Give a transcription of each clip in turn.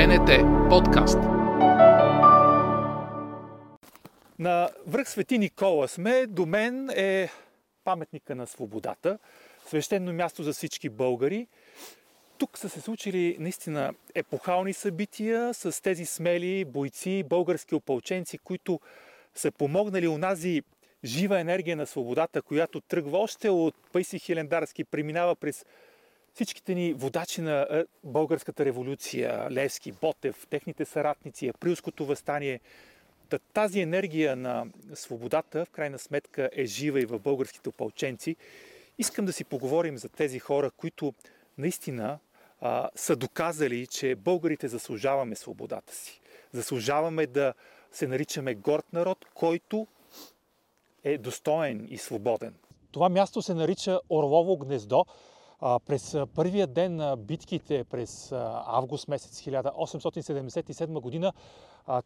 БНТ подкаст. На връх Свети Никола сме. До мен е паметника на свободата. Свещено място за всички българи. Тук са се случили наистина епохални събития с тези смели бойци, български опълченци, които са помогнали унази жива енергия на свободата, която тръгва още от Пайси Хилендарски, преминава през всичките ни водачи на е, българската революция, Левски, Ботев, техните съратници, Априлското възстание, тази енергия на свободата в крайна сметка е жива и в българските опълченци. Искам да си поговорим за тези хора, които наистина а, са доказали, че българите заслужаваме свободата си. Заслужаваме да се наричаме горд народ, който е достоен и свободен. Това място се нарича Орлово гнездо. През първия ден на битките през август месец 1877 година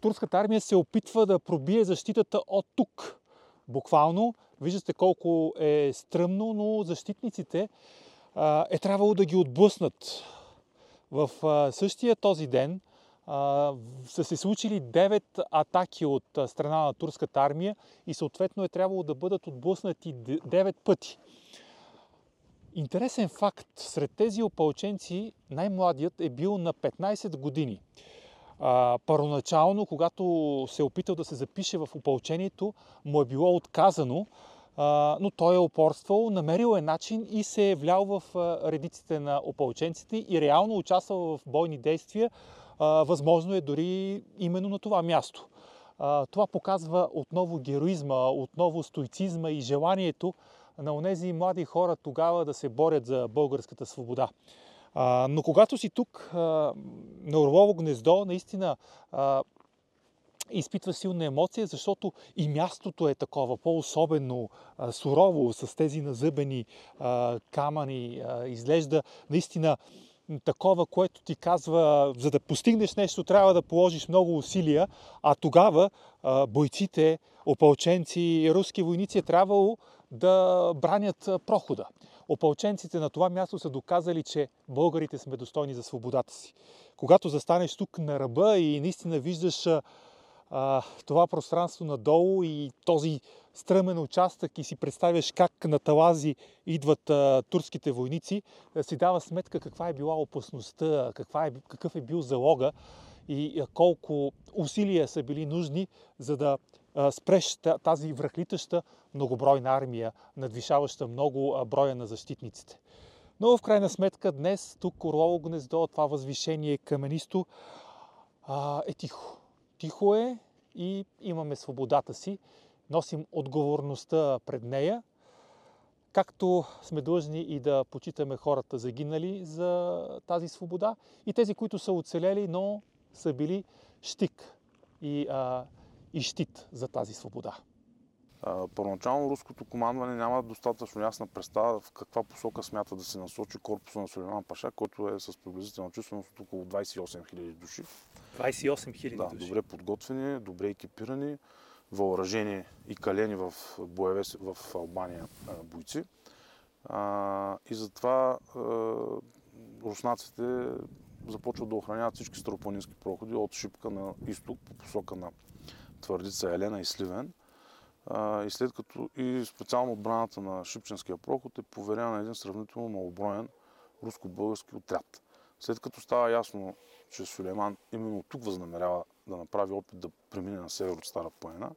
турската армия се опитва да пробие защитата от тук. Буквално, виждате колко е стръмно, но защитниците е трябвало да ги отблъснат. В същия този ден са се случили 9 атаки от страна на турската армия и съответно е трябвало да бъдат отблъснати 9 пъти. Интересен факт, сред тези опълченци най-младият е бил на 15 години. А, първоначално, когато се е опитал да се запише в опълчението, му е било отказано, а, но той е упорствал, намерил е начин и се е влял в а, редиците на опълченците и реално участвал в бойни действия. А, възможно е дори именно на това място. А, това показва отново героизма, отново стоицизма и желанието на онези млади хора тогава да се борят за българската свобода. А, но когато си тук а, на Орлово гнездо, наистина а, изпитва силна емоция, защото и мястото е такова, по-особено сурово, с тези назъбени а, камъни. А, изглежда наистина такова, което ти казва, за да постигнеш нещо, трябва да положиш много усилия, а тогава а, бойците, опълченци руски войници е трябвало да бранят прохода. Опълченците на това място са доказали, че българите сме достойни за свободата си. Когато застанеш тук на ръба и наистина виждаш а, това пространство надолу и този стръмен участък и си представяш как на талази идват а, турските войници, си дава сметка каква е била опасността, каква е, какъв е бил залога и колко усилия са били нужни, за да спреш тази връхлитаща многобройна армия, надвишаваща много броя на защитниците. Но в крайна сметка днес тук Орлово гнездо, това възвишение каменисто е тихо. Тихо е и имаме свободата си, носим отговорността пред нея, както сме длъжни и да почитаме хората загинали за тази свобода и тези, които са оцелели, но са били щик и, а, и щит за тази свобода. Първоначално руското командване няма достатъчно ясна представа в каква посока смята да се насочи корпуса на Сулейман Паша, който е с приблизителна численост от около 28 000 души. 28 000 да, души. Добре подготвени, добре екипирани, въоръжени и калени в боеве в Албания бойци. и затова руснаците започват да охраняват всички старопланински проходи от Шипка на изток по посока на Твърдица, Елена и Сливен. и след като и специално отбраната на Шипченския проход е поверена на един сравнително малоброен руско-български отряд. След като става ясно, че Сулейман именно тук възнамерява да направи опит да премине на север от Стара планина,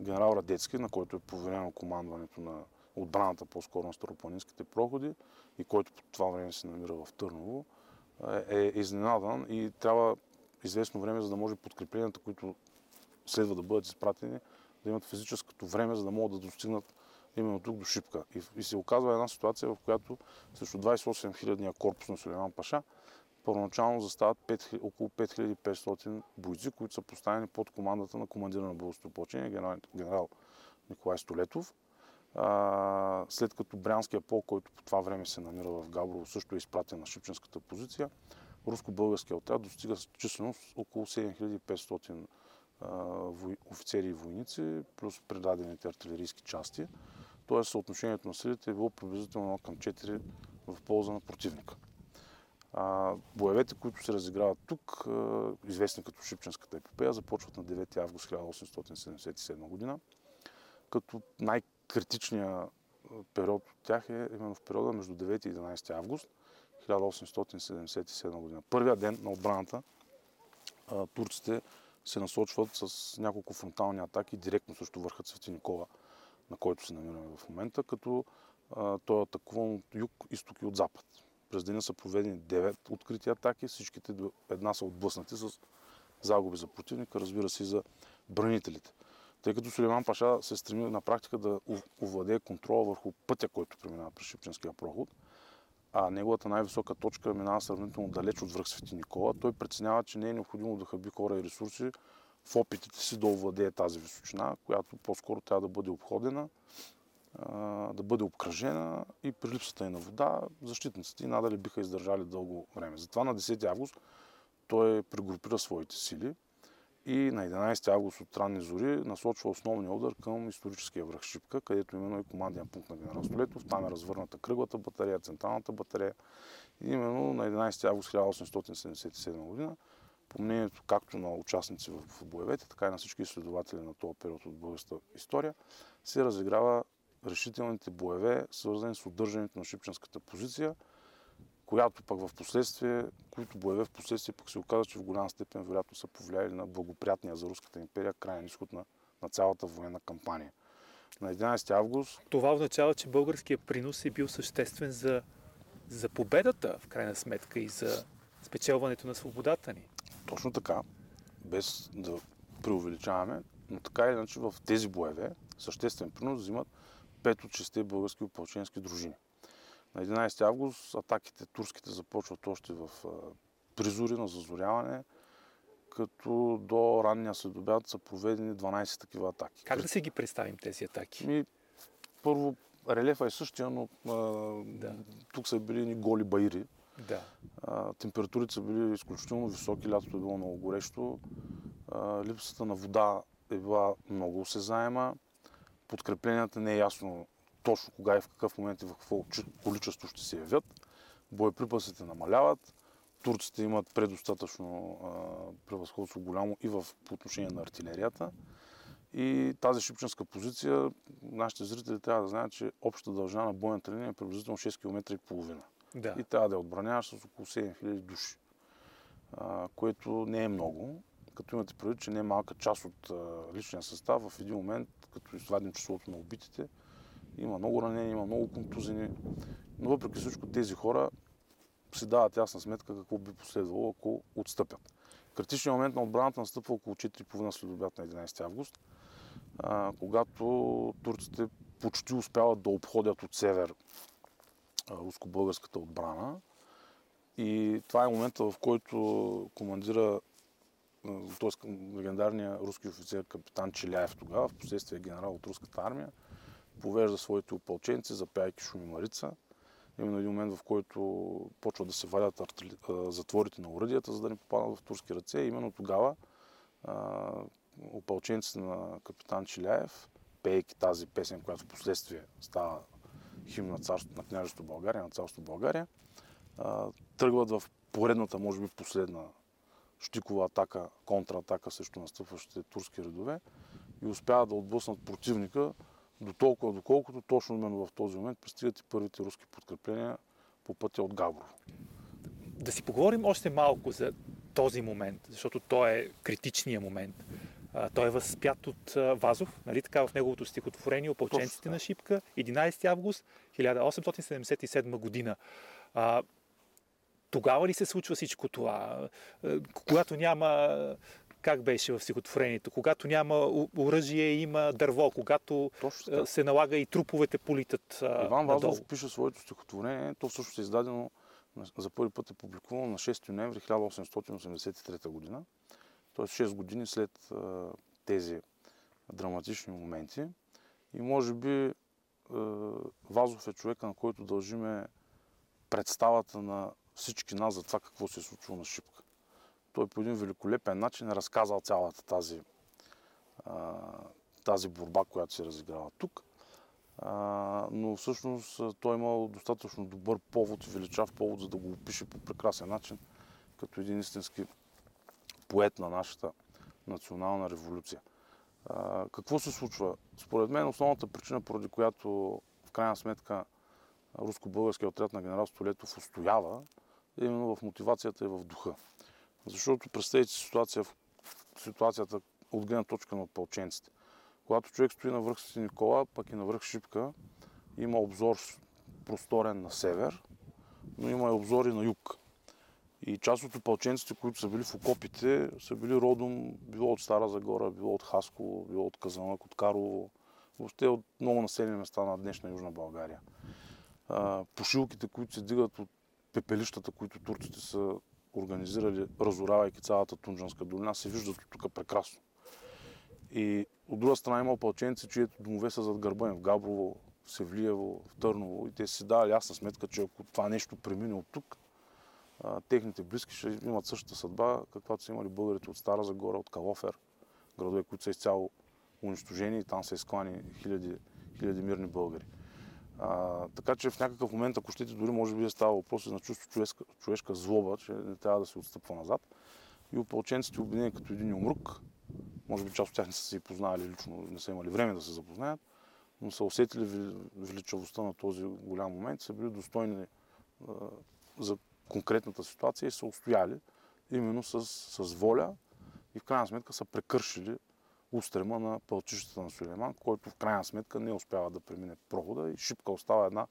генерал Радецки, на който е поверено командването на отбраната по-скоро на старопланинските проходи и който по това време се намира в Търново, е, е изненадан и трябва известно време, за да може подкрепленията, които следва да бъдат изпратени, да имат физическото време, за да могат да достигнат именно тук до Шипка. И, и се оказва една ситуация, в която срещу 28 000 корпус на Сулейман Паша, първоначално застават 5, около 5500 бойци, които са поставени под командата на командира на българското ополчение, генерал, Николай Столетов. А, след като Брянския полк, който по това време се намира в Габрово, също е изпратен на Шипченската позиция, руско-българския отряд достига численост около 7500 офицери и войници, плюс предадените артилерийски части. Тоест съотношението на силите е било приблизително към 4 в полза на противника. А, боевете, които се разиграват тук, известни като Шипченската епопея, започват на 9 август 1877 година, като най-критичният период от тях е именно в периода между 9 и 11 август 1877 година. Първият ден на отбраната турците се насочват с няколко фронтални атаки директно срещу върха Цвети Никола, на който се намираме в момента, като той е атакуван от юг, изток и от запад. През деня са проведени 9 открити атаки, всичките до една са отблъснати с загуби за противника, разбира се и за бранителите. Тъй като Сулейман Паша се стреми на практика да овладее контрола върху пътя, който преминава през Шипченския проход, а неговата най-висока точка минава сравнително далеч от връх Свети Никола, той преценява, че не е необходимо да хаби хора и ресурси. В опитите си да овладее тази височина, която по-скоро трябва да бъде обходена, да бъде обкръжена и при липсата и на вода защитниците надали биха издържали дълго време. Затова на 10 август той прегрупира своите сили и на 11 август от ранни зори насочва основния удар към историческия връх Шипка, където именно е команден пункт на генерал Столетов. Там е развърната кръглата батарея, централната батарея. И именно на 11 август 1877 година, по мнението както на участници в боевете, така и на всички изследователи на този период от българската история, се разиграва решителните боеве, свързани с удържането на шипченската позиция, която пък в последствие, които боеве в последствие пък се оказа, че в голяма степен вероятно са повлияли на благоприятния за Руската империя крайен изход на, на цялата военна кампания. На 11 август... Това означава, че българският принос е бил съществен за, за победата, в крайна сметка, и за спечелването на свободата ни. Точно така, без да преувеличаваме, но така или иначе в тези боеве съществен принос взимат пет от шесте български опълченски дружини. На 11 август атаките турските започват още в призори на зазоряване, като до ранния следобед са проведени 12 такива атаки. Как да си ги представим тези атаки? Ми, първо, релефа е същия, но а, да. тук са били ни голи байри. Да. А, температурите са били изключително високи, лятото е било много горещо. А, липсата на вода е била много осезаема. Подкрепленията не е ясно точно кога и в какъв момент и в какво количество ще се явят. Боеприпасите намаляват. Турците имат предостатъчно превъзходство голямо и в, по отношение на артилерията. И тази шипченска позиция, нашите зрители трябва да знаят, че общата дължина на бойната линия е приблизително 6 км и половина. Да. И трябва да я отбраняваш с около 7000 души, а, което не е много, като имате предвид, че не е малка част от а, личния състав в един момент, като извадим числото на убитите, има много ранени, има много контузени. Но въпреки всичко тези хора си дават ясна сметка какво би последвало, ако отстъпят. Критичният момент на отбраната настъпва около 4,5 след обяд на 11 август, а, когато турците почти успяват да обходят от север руско-българската отбрана. И това е момента, в който командира т.е. легендарния руски офицер капитан Челяев тогава, в последствие генерал от руската армия, повежда своите опълченци, запяйки шуми Марица. Именно един момент, в който почва да се валят затворите на уръдията, за да не попаднат в турски ръце. И именно тогава опълченците на капитан Чиляев, пейки тази песен, която в последствие става химн на, царство, на княжество България, на царство България, тръгват в поредната, може би последна щикова атака, контратака срещу настъпващите турски редове и успяват да отблъснат противника до толкова, доколкото точно именно в този момент пристигат и първите руски подкрепления по пътя от Габрово. Да си поговорим още малко за този момент, защото той е критичният момент. той е възпят от Вазов, нали така, в неговото стихотворение Опълченците на Шипка, 11 август 1877 година. А, тогава ли се случва всичко това? Когато няма как беше в стихотворението? Когато няма оръжие, има дърво. Когато Точно, се налага и труповете политат Иван Вазов пише своето стихотворение. То също е издадено за първи път е публикувано на 6 ноември 1883 година. Тоест 6 години след тези драматични моменти. И може би Вазов е човека, на който дължиме представата на всички нас за това какво се е случило на Шипка той по един великолепен начин е разказал цялата тази, тази борба, която се разиграва тук. Но всъщност той имал достатъчно добър повод величав повод, за да го опише по прекрасен начин, като един истински поет на нашата национална революция. Какво се случва? Според мен основната причина, поради която в крайна сметка руско-българския отряд на генерал Столетов устоява, е именно в мотивацията и в духа. Защото представете ситуация, ситуацията от гледна точка на опълченците. Когато човек стои на връх Свети Никола, пък и на връх Шипка, има обзор просторен на север, но има и обзори на юг. И част от опълченците, които са били в окопите, са били родом било от Стара Загора, било от Хасково, било от Казанък, от Карлово, въобще от много населени места на днешна Южна България. пошилките, които се дигат от пепелищата, които турците са организирали, разоравайки цялата Тунджанска долина, се виждат от тук прекрасно. И от друга страна има опълченци, чието домове са зад гърба им в Габрово, в Севлиево, в Търново. И те си давали ясна сметка, че ако това нещо премине от тук, техните близки ще имат същата съдба, каквато са имали българите от Стара Загора, от Калофер, градове, които са изцяло унищожени и там са изклани хиляди, хиляди мирни българи. А, така че в някакъв момент, ако щете, дори може би да става въпрос на чувство човешка, човешка злоба, че не трябва да се отстъпва назад. И опълченците обединени като един умрук, може би част от тях не са се познали лично, не са имали време да се запознаят, но са усетили величавостта на този голям момент, са били достойни а, за конкретната ситуация и са устояли именно с, с воля и в крайна сметка са прекършили устрема на пълчищата на Сулейман, който в крайна сметка не успява да премине прохода и шипка остава една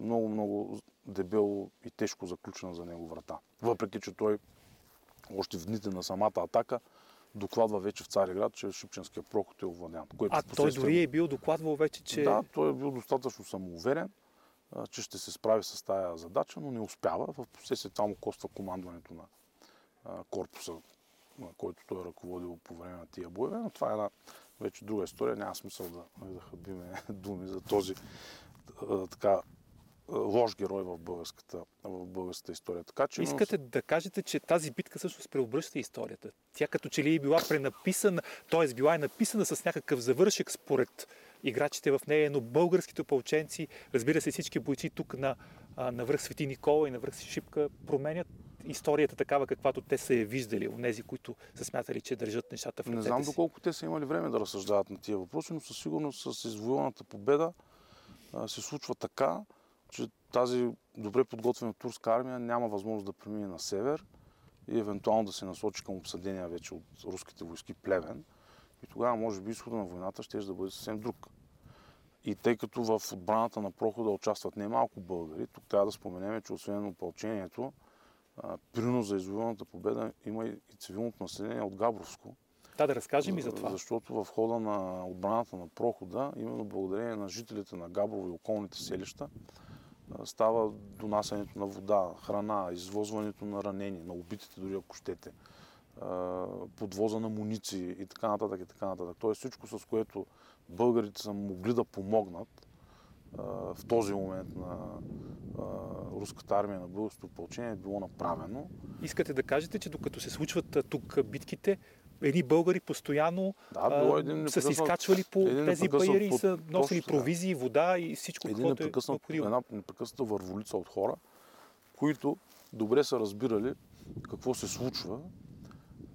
много, много дебело и тежко заключена за него врата. Въпреки, че той още в дните на самата атака докладва вече в Цариград, че Шипченския проход е овладян. а той дори е бил докладвал вече, че... Да, той е бил достатъчно самоуверен, че ще се справи с тази задача, но не успява. В последствие това му коства командването на корпуса, на който той е ръководил по време на тия боеве, но това е една вече друга история. Няма смисъл да, да хабиме думи за този така лош герой в българската, в българската история. Така, че, Искате но... да кажете, че тази битка всъщност преобръща историята. Тя като че ли е била пренаписана, т.е. била е написана с някакъв завършек според играчите в нея, но българските ополченци, разбира се всички бойци тук на, на връх Свети Никола и на връх Шипка променят историята такава, каквато те са я виждали, от тези, които са смятали, че държат нещата в ръцете Не знам доколко те са имали време да разсъждават на тия въпроси, но със сигурност с извоюваната победа се случва така, че тази добре подготвена турска армия няма възможност да премине на север и евентуално да се насочи към обсъдения вече от руските войски Плевен. И тогава, може би, изхода на войната ще да бъде съвсем друг. И тъй като в отбраната на прохода участват немалко българи, тук трябва да споменем, че освен опълчението, принос за извоюваната победа има и цивилното население от Габровско. Да, да разкажем и за това. Защото в хода на отбраната на прохода, именно благодарение на жителите на Габрово и околните селища, става донасянето на вода, храна, извозването на ранени, на убитите дори ако щете, подвоза на муниции и така нататък и така нататък. Тоест всичко, с което българите са могли да помогнат в този момент на руската армия на българското ополчение е било направено. Искате да кажете, че докато се случват тук битките, едни българи постоянно да, било един са се изкачвали по тези бариери и са носили провизии, вода и всичко, един което е необходимо. Една непрекъсната върволица от хора, които добре са разбирали какво се случва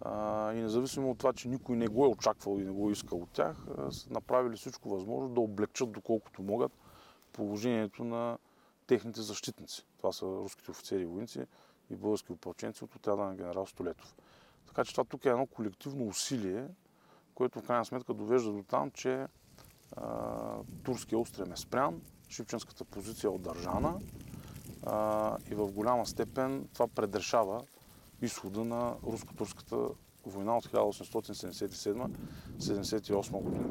а, и независимо от това, че никой не го е очаквал и не го е искал от тях, са направили всичко възможно да облегчат доколкото могат положението на техните защитници. Това са руските офицери и войници и български опълченци от отряда на генерал Столетов. Така че това тук е едно колективно усилие, което в крайна сметка довежда до там, че а, турския устрем е спрян, шипченската позиция е отдържана а, и в голяма степен това предрешава изхода на руско-турската война от 1877-78 година.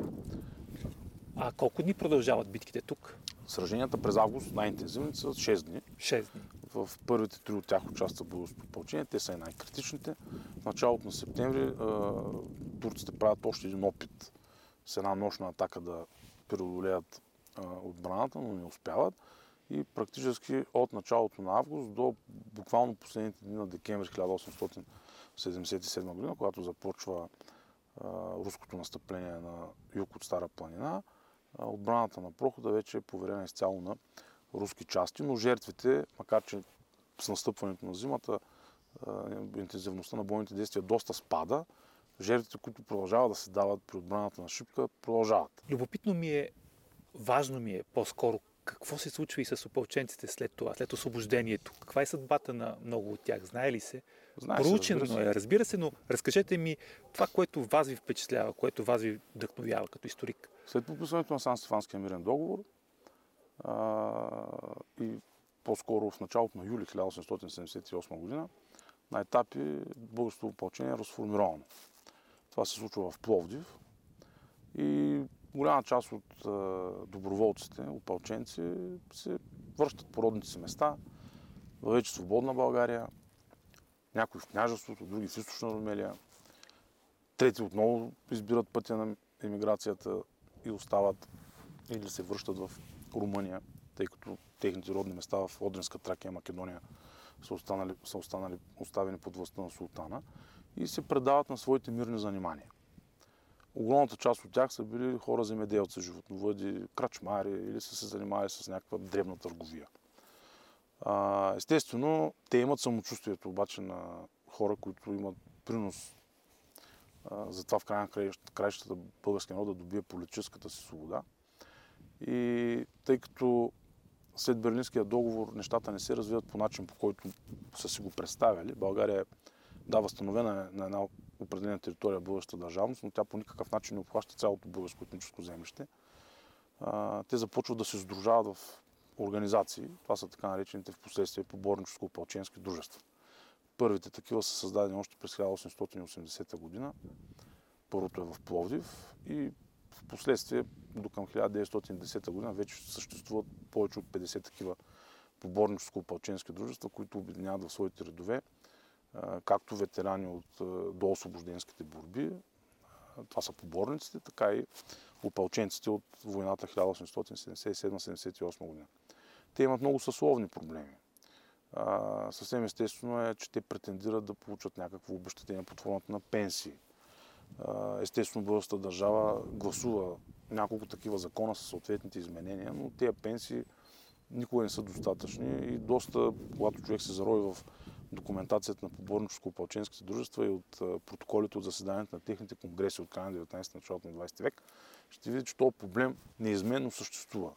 А колко дни продължават битките тук? Сраженията през август най-интензивни са 6 дни. 6 дни. В първите три от тях участва българското попълчение. Те са и най-критичните. В началото на септември турците правят още един опит с една нощна атака да преодолеят отбраната, но не успяват. И практически от началото на август до буквално последните дни на декември 1877 година, когато започва руското настъпление на юг от Стара планина, отбраната на прохода вече е поверена изцяло на руски части, но жертвите, макар че с настъпването на зимата интензивността на бойните действия доста спада, жертвите, които продължават да се дават при отбраната на Шипка, продължават. Любопитно ми е, важно ми е по-скоро какво се случва и с опълченците след това, след освобождението? Каква е съдбата на много от тях? Знае ли се? Знае Проучено се, е, разбира се, но разкажете ми това, което вас ви впечатлява, което вас ви вдъхновява като историк. След подписването на Сан-Стефанския мирен договор а, и по-скоро в началото на юли 1878 година, на етапи българското опълчение е разформировано. Това се случва в Пловдив и голяма част от доброволците, опълченци, се връщат по родните си места, в вече свободна България, някои в княжеството, други в източна Румелия, трети отново избират пътя на емиграцията и остават или се връщат в Румъния, тъй като техните родни места в Одринска Тракия, Македония са, останали, са останали, оставени под властта на султана и се предават на своите мирни занимания. Огромната част от тях са били хора земеделци, животновъди, крачмари или са се занимавали с някаква древна търговия. А, естествено, те имат самочувствието обаче на хора, които имат принос а, за това в край на краищата българския народ да добие политическата си свобода. И тъй като след Берлинския договор нещата не се развиват по начин, по който са си го представили, България е да, възстановена на една определена територия българската държавност, но тя по никакъв начин не обхваща цялото българско етническо землище. те започват да се сдружават в организации. Това са така наречените в последствие поборническо-опалченски дружества. Първите такива са създадени още през 1880 година. Първото е в Пловдив и в последствие до към 1910 година вече съществуват повече от 50 такива поборническо-опалченски дружества, които обединяват в своите редове както ветерани от доосвобожденските борби, това са поборниците, така и опълченците от войната 1877-78 година. Те имат много съсловни проблеми. А, съвсем естествено е, че те претендират да получат някакво обещатение под формата на пенсии. А, естествено, българската държава гласува няколко такива закона с съответните изменения, но тези пенсии никога не са достатъчни и доста, когато човек се зарови в документацията на поборническо-опалченските дружества и от протоколите от заседанията на техните конгреси от края на 19 началото на 20 век, ще видите, че този проблем неизменно съществува.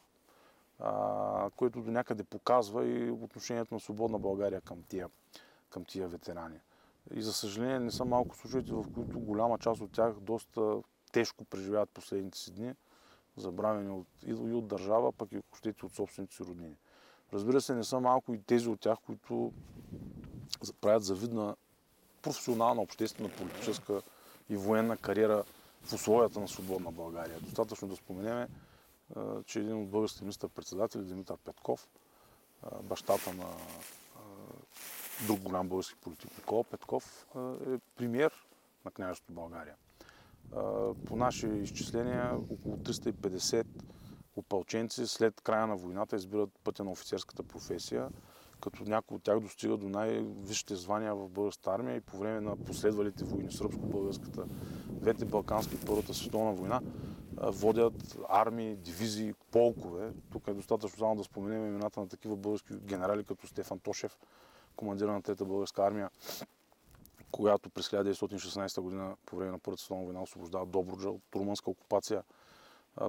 А, което до някъде показва и отношението на свободна България към тия, към тия ветерани. И за съжаление не са малко случаите, в които голяма част от тях доста тежко преживяват последните си дни, забравени от, и от държава, пък и ако от собствените си роднини. Разбира се, не са малко и тези от тях, които правят завидна професионална, обществена, политическа и военна кариера в условията на свободна България. Достатъчно да споменеме, че един от българските министър-председатели, Димитър Петков, бащата на друг голям български политик, Никола Петков, е премьер на княжеството България. По наши изчисления, около 350 опълченци след края на войната избират пътя на офицерската професия като някои от тях достига до най-висшите звания в българската армия и по време на последвалите войни, сръбско-българската, двете балкански и Първата световна война, водят армии, дивизии, полкове. Тук е достатъчно само да споменем имената на такива български генерали, като Стефан Тошев, командир на Трета българска армия, която през 1916 година по време на Първата световна война освобождава Добруджа от румънска окупация.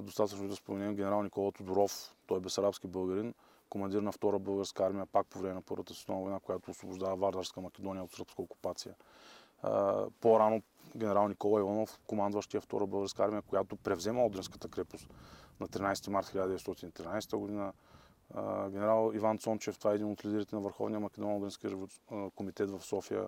Достатъчно да споменем генерал Никола Тодоров, той е бесарабски българин, командир на Втора българска армия, пак по време на Първата световна война, която освобождава Вардарска Македония от сръбска окупация. По-рано генерал Никола Иванов, командващия Втора българска армия, която превзема Одринската крепост на 13 марта 1913 година. Генерал Иван Цончев, това е един от лидерите на Върховния македонно-одрински комитет в София,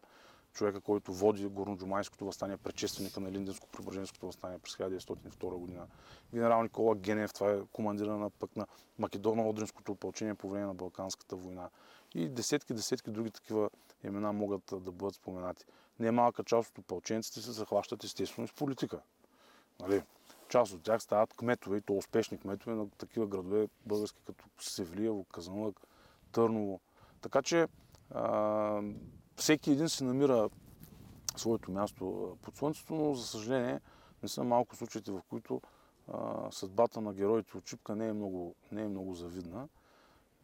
човека, който води Горноджумайското възстание, предшественика на Линденско-Преображенското възстание през 1902 година. Генерал Никола Генев, това е командира на пък на Македонно-Одринското опълчение по време на Балканската война. И десетки, десетки други такива имена могат да бъдат споменати. Не малка част от опълченците се захващат естествено с политика. Нали? Част от тях стават кметове, и то успешни кметове на такива градове български, като Севлиево, Казанлък, Търново. Така че а, всеки един си намира своето място под слънцето, но за съжаление не са малко случаите, в които а, съдбата на героите от Чипка не е много, не е много завидна.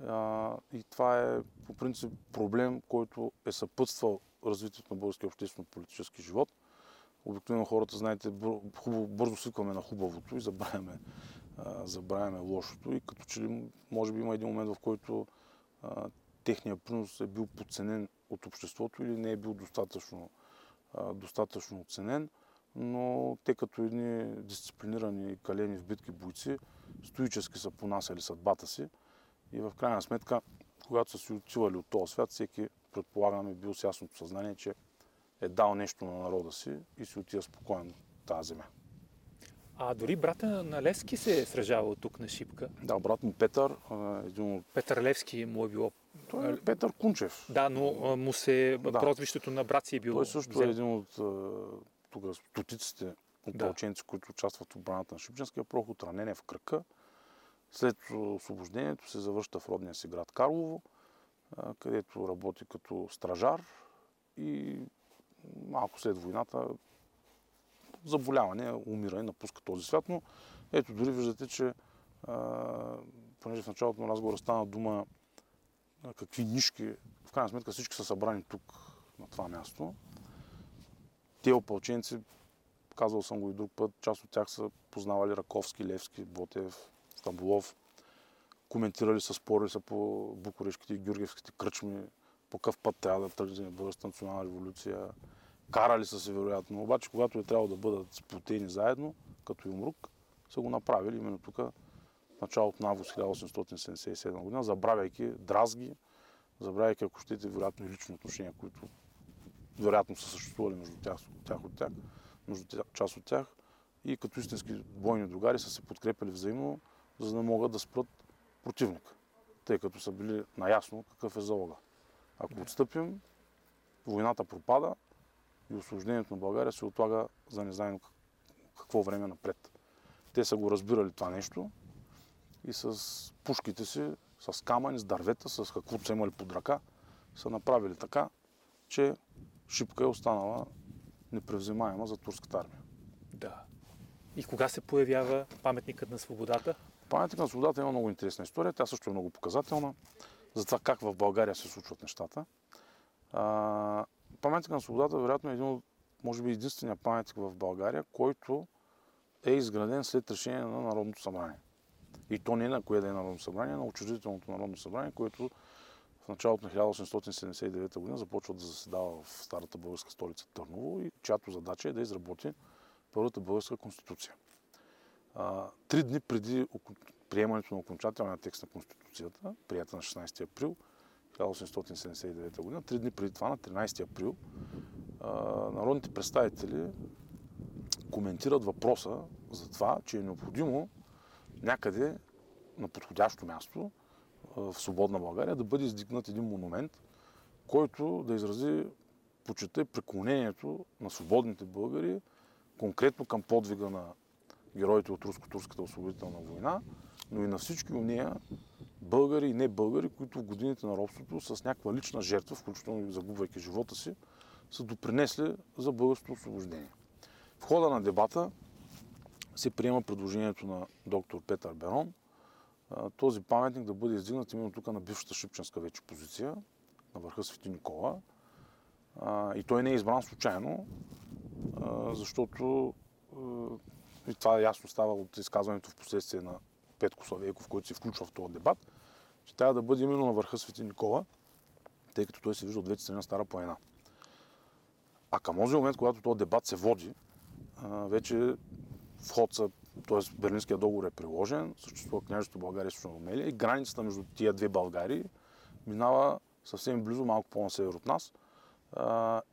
А, и това е по принцип проблем, който е съпътствал развитието на българския обществено-политически живот. Обикновено хората, знаете, бързо свикваме на хубавото и забравяме, а, забравяме лошото. И като че ли, може би има един момент, в който а, техният принос е бил подценен от обществото или не е бил достатъчно, достатъчно оценен. Но те като едни дисциплинирани, калени в битки бойци, стоически са понасяли съдбата си. И в крайна сметка, когато са си отивали от този свят, всеки, предполагаме, бил с ясното съзнание, че е дал нещо на народа си и си отива спокойно от тази земя. А дори брата на Левски се е сражавал тук на Шипка. Да, брат му Петър, един от... Петър Левски му е било... Той е Петър Кунчев. Да, но му се... Да. прозвището на брат си е било... Той също взел. е един от тук стотиците опълченци, да. които участват в отбраната на Шипченския проход, ранение в кръка. След освобождението се завръща в родния си град Карлово, където работи като стражар и малко след войната заболяване, умира и напуска този свят, но ето дори виждате, че понеже в началото на разговора стана дума какви нишки, в крайна сметка всички са събрани тук, на това място. Те опълченци, казвал съм го и друг път, част от тях са познавали Раковски, Левски, Ботев, Стамбулов, коментирали са, спорили са по букурешките и георгиевските кръчми, по какъв път трябва да тръгне българската национална революция, карали са се вероятно, обаче когато е трябвало да бъдат сплотени заедно, като Юмрук, са го направили. Именно тук, началото на август 1877 година, забравяйки дразги, забравяйки, ако щете, вероятно и лични отношения, които вероятно са съществували между тях, тях от тях, между тях, част от тях и като истински бойни другари са се подкрепили взаимно, за да могат да спрат противник, тъй като са били наясно какъв е залога. Ако отстъпим, войната пропада и освобождението на България се отлага за не знаем какво време напред. Те са го разбирали това нещо и с пушките си, с камъни, с дървета, с каквото са имали под ръка, са направили така, че Шипка е останала непревзимаема за турската армия. Да. И кога се появява паметникът на свободата? Паметникът на свободата има много интересна история. Тя също е много показателна за това как в България се случват нещата. А, паметникът на свободата вероятно е един от, може би, единствения паметник в България, който е изграден след решение на Народното събрание. И то не на кое да е Народно събрание, на учредителното Народно събрание, което в началото на 1879 година започва да заседава в старата българска столица Търново и чиято задача е да изработи първата българска конституция. три дни преди приемането на окончателния текст на Конституцията, прията на 16 април 1879 година, три дни преди това, на 13 април, народните представители коментират въпроса за това, че е необходимо някъде на подходящо място в свободна България да бъде издигнат един монумент, който да изрази почета и преклонението на свободните българи, конкретно към подвига на героите от руско-турската освободителна война, но и на всички уния българи и не българи, които в годините на робството с някаква лична жертва, включително и загубвайки живота си, са допринесли за българското освобождение. В хода на дебата се приема предложението на доктор Петър Берон този паметник да бъде издигнат именно тук на бившата Шипченска вече позиция, на върха Свети Никола. И той не е избран случайно, защото и това ясно става от изказването в последствие на Петко Славейков, който се включва в този дебат, че трябва да бъде именно на върха Свети Никола, тъй като той се вижда от двете страни на Стара планина. А към този момент, когато този дебат се води, вече вход са, т.е. Берлинския договор е приложен, съществува княжеството България и Румелия и границата между тия две Българии минава съвсем близо, малко по-на север от нас.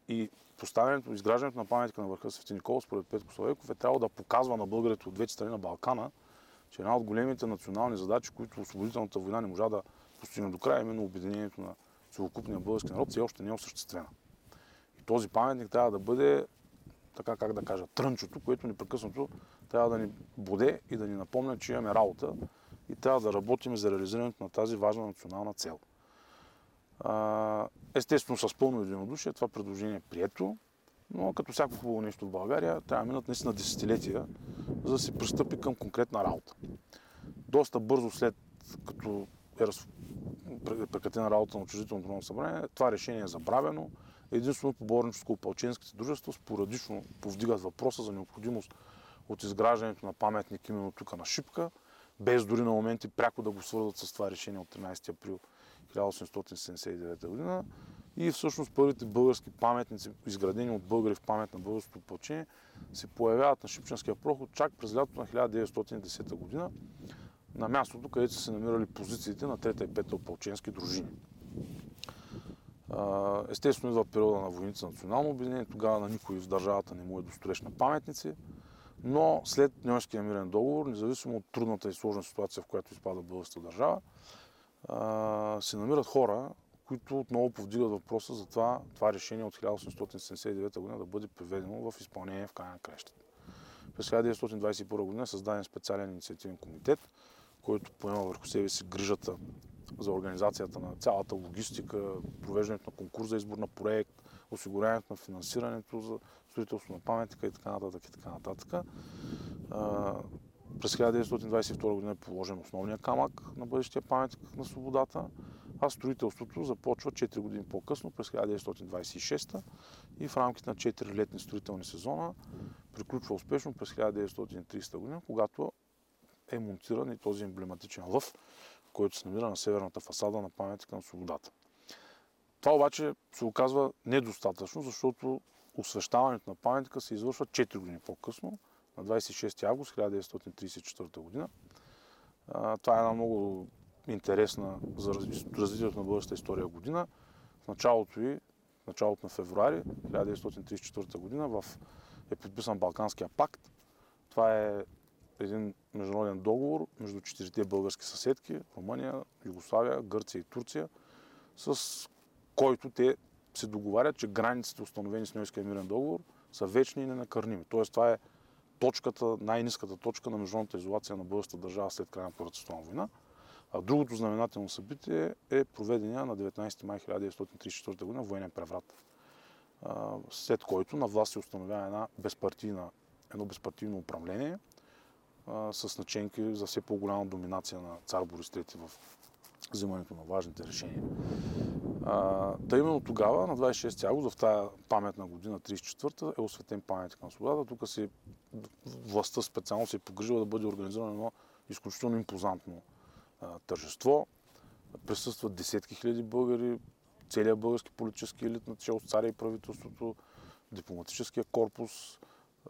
и поставянето, изграждането на паметника на върха Свети Никола, според Петко Славейков, е трябвало да показва на българите от двете страни на Балкана, че една от големите национални задачи, които освободителната война не можа да постигне до края, именно обединението на целокупния български народ, все още не е осъществена. И този паметник трябва да бъде, така как да кажа, трънчото, което непрекъснато трябва да ни буде и да ни напомня, че имаме работа и трябва да работим за реализирането на тази важна национална цел. Естествено, с пълно единодушие това предложение е прието, но като всяко хубаво нещо в България, трябва да минат наистина десетилетия, за да се пристъпи към конкретна работа. Доста бързо след като е раз... прекратена работа на учредителното ново събрание, това решение е забравено. Единствено поборническо-опалченските дружества спорадично повдигат въпроса за необходимост от изграждането на паметник именно тук на Шипка, без дори на моменти пряко да го свързват с това решение от 13 април 1879 година. И всъщност първите български паметници, изградени от българи в памет на българското опълчение, се появяват на Шипченския проход чак през лятото на 1910 година, на мястото, където са се намирали позициите на 3 и 5 опълченски дружини. Естествено идва периода на войните за национално обединение, тогава на никой в държавата не му е достроеж на паметници, но след Ньойския мирен договор, независимо от трудната и сложна ситуация, в която изпада българската държава, се намират хора, които отново повдигат въпроса за това, това решение от 1879 година да бъде приведено в изпълнение в края на кращата. През 1921 година е създаден специален инициативен комитет, който поема върху себе си грижата за организацията на цялата логистика, провеждането на конкурс за избор на проект, осигуряването на финансирането за строителство на паметника и така нататък и така нататък. През 1922 година е положен основния камък на бъдещия паметник на свободата, а строителството започва 4 години по-късно, през 1926 и в рамките на 4 летни строителни сезона приключва успешно през 1930 година, когато е монтиран и този емблематичен лъв, който се намира на северната фасада на паметника на свободата. Това обаче се оказва недостатъчно, защото освещаването на паметника се извършва 4 години по-късно, на 26 август 1934 година. Това е една много интересна за развитието на българската история година. В началото и, началото на февруари 1934 година в, е подписан Балканския пакт. Това е един международен договор между четирите български съседки Румъния, Югославия, Гърция и Турция, с който те се договарят, че границите, установени с Нойския мирен договор, са вечни и ненакърними. Тоест това е точката, най-низката точка на международната изолация на българската държава след края на Първата световна война. А другото знаменателно събитие е проведения на 19 май 1934 година военен преврат, след който на власт се установява една безпартийна, едно безпартийно управление с наченки за все по-голяма доминация на цар Борис III в взимането на важните решения. Та именно тогава, на 26 август, в тази паметна година, 34-та, е осветен паметник на свободата. Тук се, властта специално се е погрижила да бъде организирано едно изключително импозантно а, тържество. Присъстват десетки хиляди българи, целият български политически елит, начало с царя и правителството, дипломатическия корпус.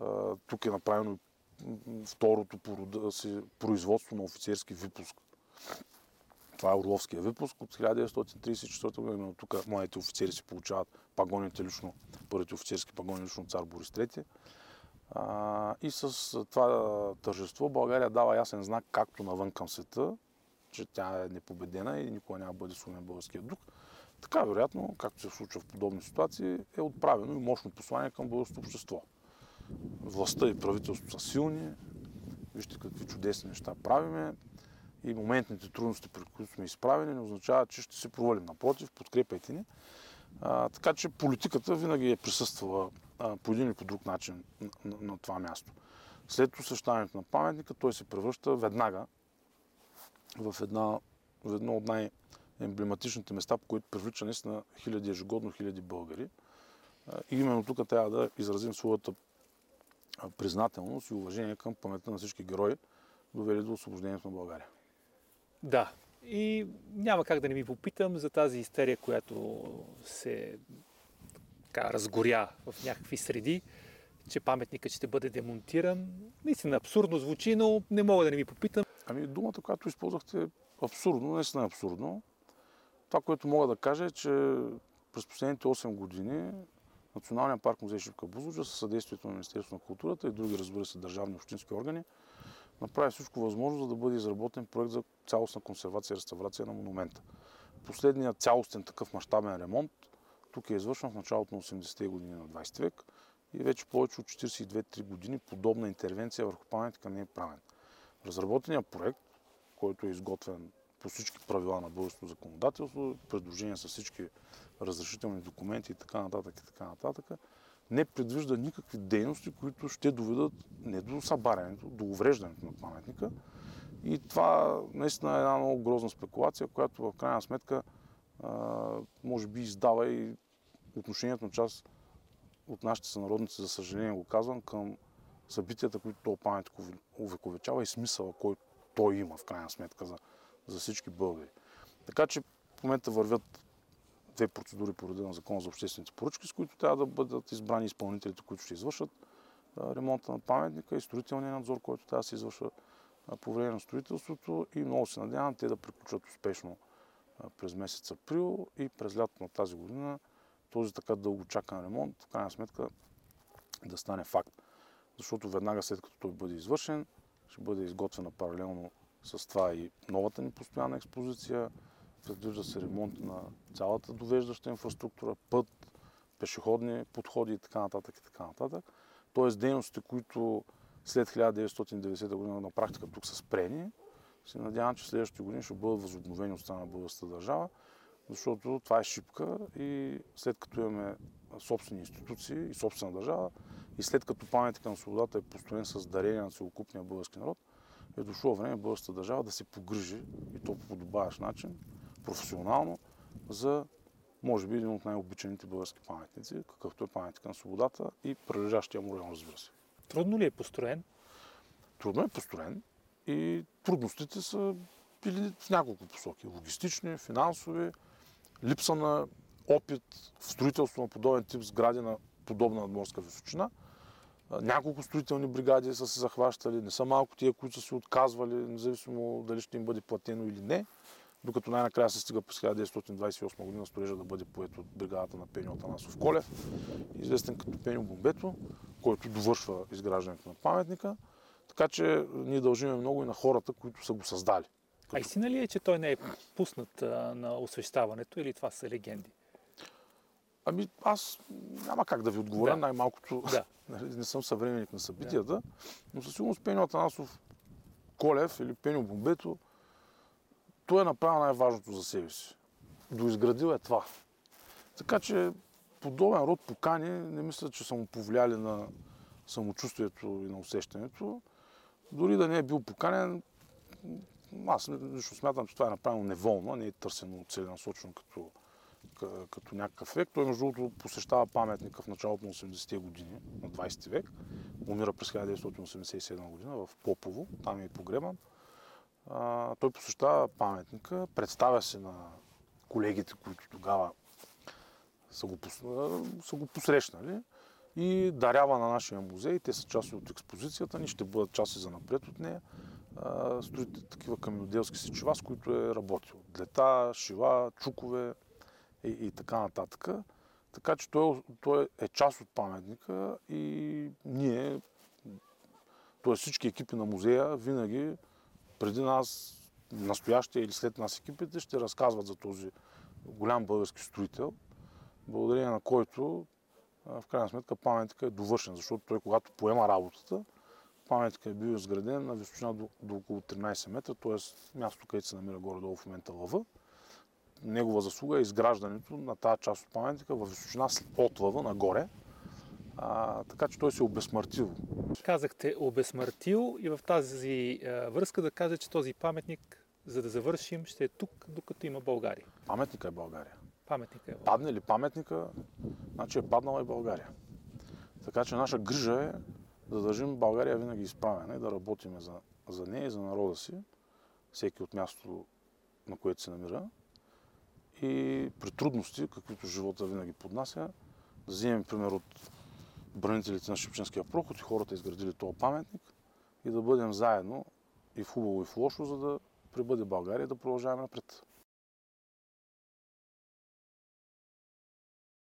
А, тук е направено второто си производство на офицерски випуск. Това е Орловския випуск от 1934 година. Именно тук младите офицери си получават пагоните лично, първите офицерски пагони лично цар Борис III. И с това тържество България дава ясен знак както навън към света, че тя е непобедена и никога няма бъде слонен българския дух. Така, вероятно, както се случва в подобни ситуации, е отправено и мощно послание към българското общество. Властта и правителството са силни, вижте какви чудесни неща правиме и моментните трудности, пред които сме изправени, не означава, че ще се провалим. Напротив, подкрепайте ни. А, така че политиката винаги е присъствала а, по един или по друг начин на, на, на това място. След осъщаването на паметника той се превръща веднага в, една, в едно от най-емблематичните места, по които привлича наистина хиляди ежегодно хиляди българи. И именно тук трябва да изразим своята признателност и уважение към паметта на всички герои, довели до освобождението на България. Да. И няма как да не ви попитам за тази истерия, която се така, разгоря в някакви среди, че паметникът ще бъде демонтиран. Наистина абсурдно звучи, но не мога да не ви попитам. Ами думата, която използвахте е абсурдно, наистина е абсурдно. Това, което мога да кажа е, че през последните 8 години Националния парк музей Шипка Бузлуджа със съдействието на Министерството на културата и други, разбира се, държавни общински органи, направи всичко възможно, за да бъде изработен проект за цялостна консервация и реставрация на монумента. Последният цялостен такъв мащабен ремонт тук е извършен в началото на 80-те години на 20 век и вече повече от 42-3 години подобна интервенция върху паметника не е правен. Разработеният проект, който е изготвен по всички правила на българското законодателство, предложение с всички разрешителни документи и така нататък и така нататък, не предвижда никакви дейности, които ще доведат не до събарянето, до увреждането на паметника. И това наистина е една много грозна спекулация, която в крайна сметка може би издава и отношението на част от нашите сънародници, за съжаление го казвам, към събитията, които този паметник увековечава и смисъла, който той има в крайна сметка за, за всички българи. Така че в момента вървят две процедури по реда на Закона за обществените поръчки, с които трябва да бъдат избрани изпълнителите, които ще извършат ремонта на паметника и строителния надзор, който трябва да се извършва по време на строителството и много се надявам те да приключат успешно през месец април и през лято на тази година този така дълго чакан ремонт, в крайна сметка да стане факт. Защото веднага след като той бъде извършен, ще бъде изготвена паралелно с това и новата ни постоянна експозиция, предвижда се ремонт на цялата довеждаща инфраструктура, път, пешеходни подходи и така нататък и така нататък. Тоест дейностите, които след 1990 година на практика тук са спрени, се надявам, че следващите години ще бъдат възобновени от страна на българската държава, защото това е шипка и след като имаме собствени институции и собствена държава и след като паметника на свободата е построен с дарение на целокупния български народ, е дошло време българската държава да се погрижи и то по подобаващ начин, професионално, за може би един от най-обичаните български паметници, какъвто е паметника на свободата и прилежащия му район, разбира се. Трудно ли е построен? Трудно е построен и трудностите са били в няколко посоки. Логистични, финансови, липса на опит в строителство на подобен тип сгради на подобна надморска височина. Няколко строителни бригади са се захващали, не са малко тия, които са се отказвали, независимо дали ще им бъде платено или не, докато най-накрая се стига през 1928 година строежа да бъде поет от бригадата на Пеню Атанасов Колев, известен като Пеню Бомбето, който довършва изграждането на паметника. Така че ние дължиме много и на хората, които са го създали. А истина ли е, че той не е пуснат а, на освещаването или това са легенди? Ами аз няма как да ви отговоря, Да. най-малкото Да. нали, не съм съвременник на събитията, но със сигурност Пеню Атанасов Колев или Пеню Бомбето, той е направил най-важното за себе си. Доизградил е това. Така че подобен род покани не мисля, че са му повлияли на самочувствието и на усещането. Дори да не е бил поканен, аз лично смятам, че това е направено неволно, не е търсено целенасочено като, като някакъв век. Той, между другото, посещава паметника в началото на 80-те години, на 20 век. Умира през 1987 година в Попово, там е и погребан. Той посещава паметника, представя се на колегите, които тогава са го, са го посрещнали и дарява на нашия музей. Те са част от експозицията ни, ще бъдат част и за напред от нея. А, строите такива каменоделски сечива, с които е работил. Длета, шива, чукове и, и така нататък. Така че той, той е част от паметника и ние, т.е. всички екипи на музея, винаги преди нас, настоящия или след нас екипите, ще разказват за този голям български строител, благодарение на който в крайна сметка паметника е довършен, защото той когато поема работата, паметника е бил изграден на височина до, до около 13 метра, т.е. мястото, където се намира горе-долу в момента лъва. Негова заслуга е изграждането на тази част от паметника в височина от лъва нагоре, а, така че той се е обезсмъртил. Казахте обезсмъртил и в тази а, връзка да кажа, че този паметник, за да завършим, ще е тук, докато има България. Паметника е България. Паметника е България. Падне ли паметника, значи е паднала и България. Така че наша грижа е да държим България винаги изправена и да работим за, за нея и за народа си, всеки от мястото, на което се намира. И при трудности, каквито живота винаги поднася, да вземем пример от бранителите на Шипченския проход и хората изградили този паметник и да бъдем заедно и в хубаво и в лошо, за да прибъде България и да продължаваме напред.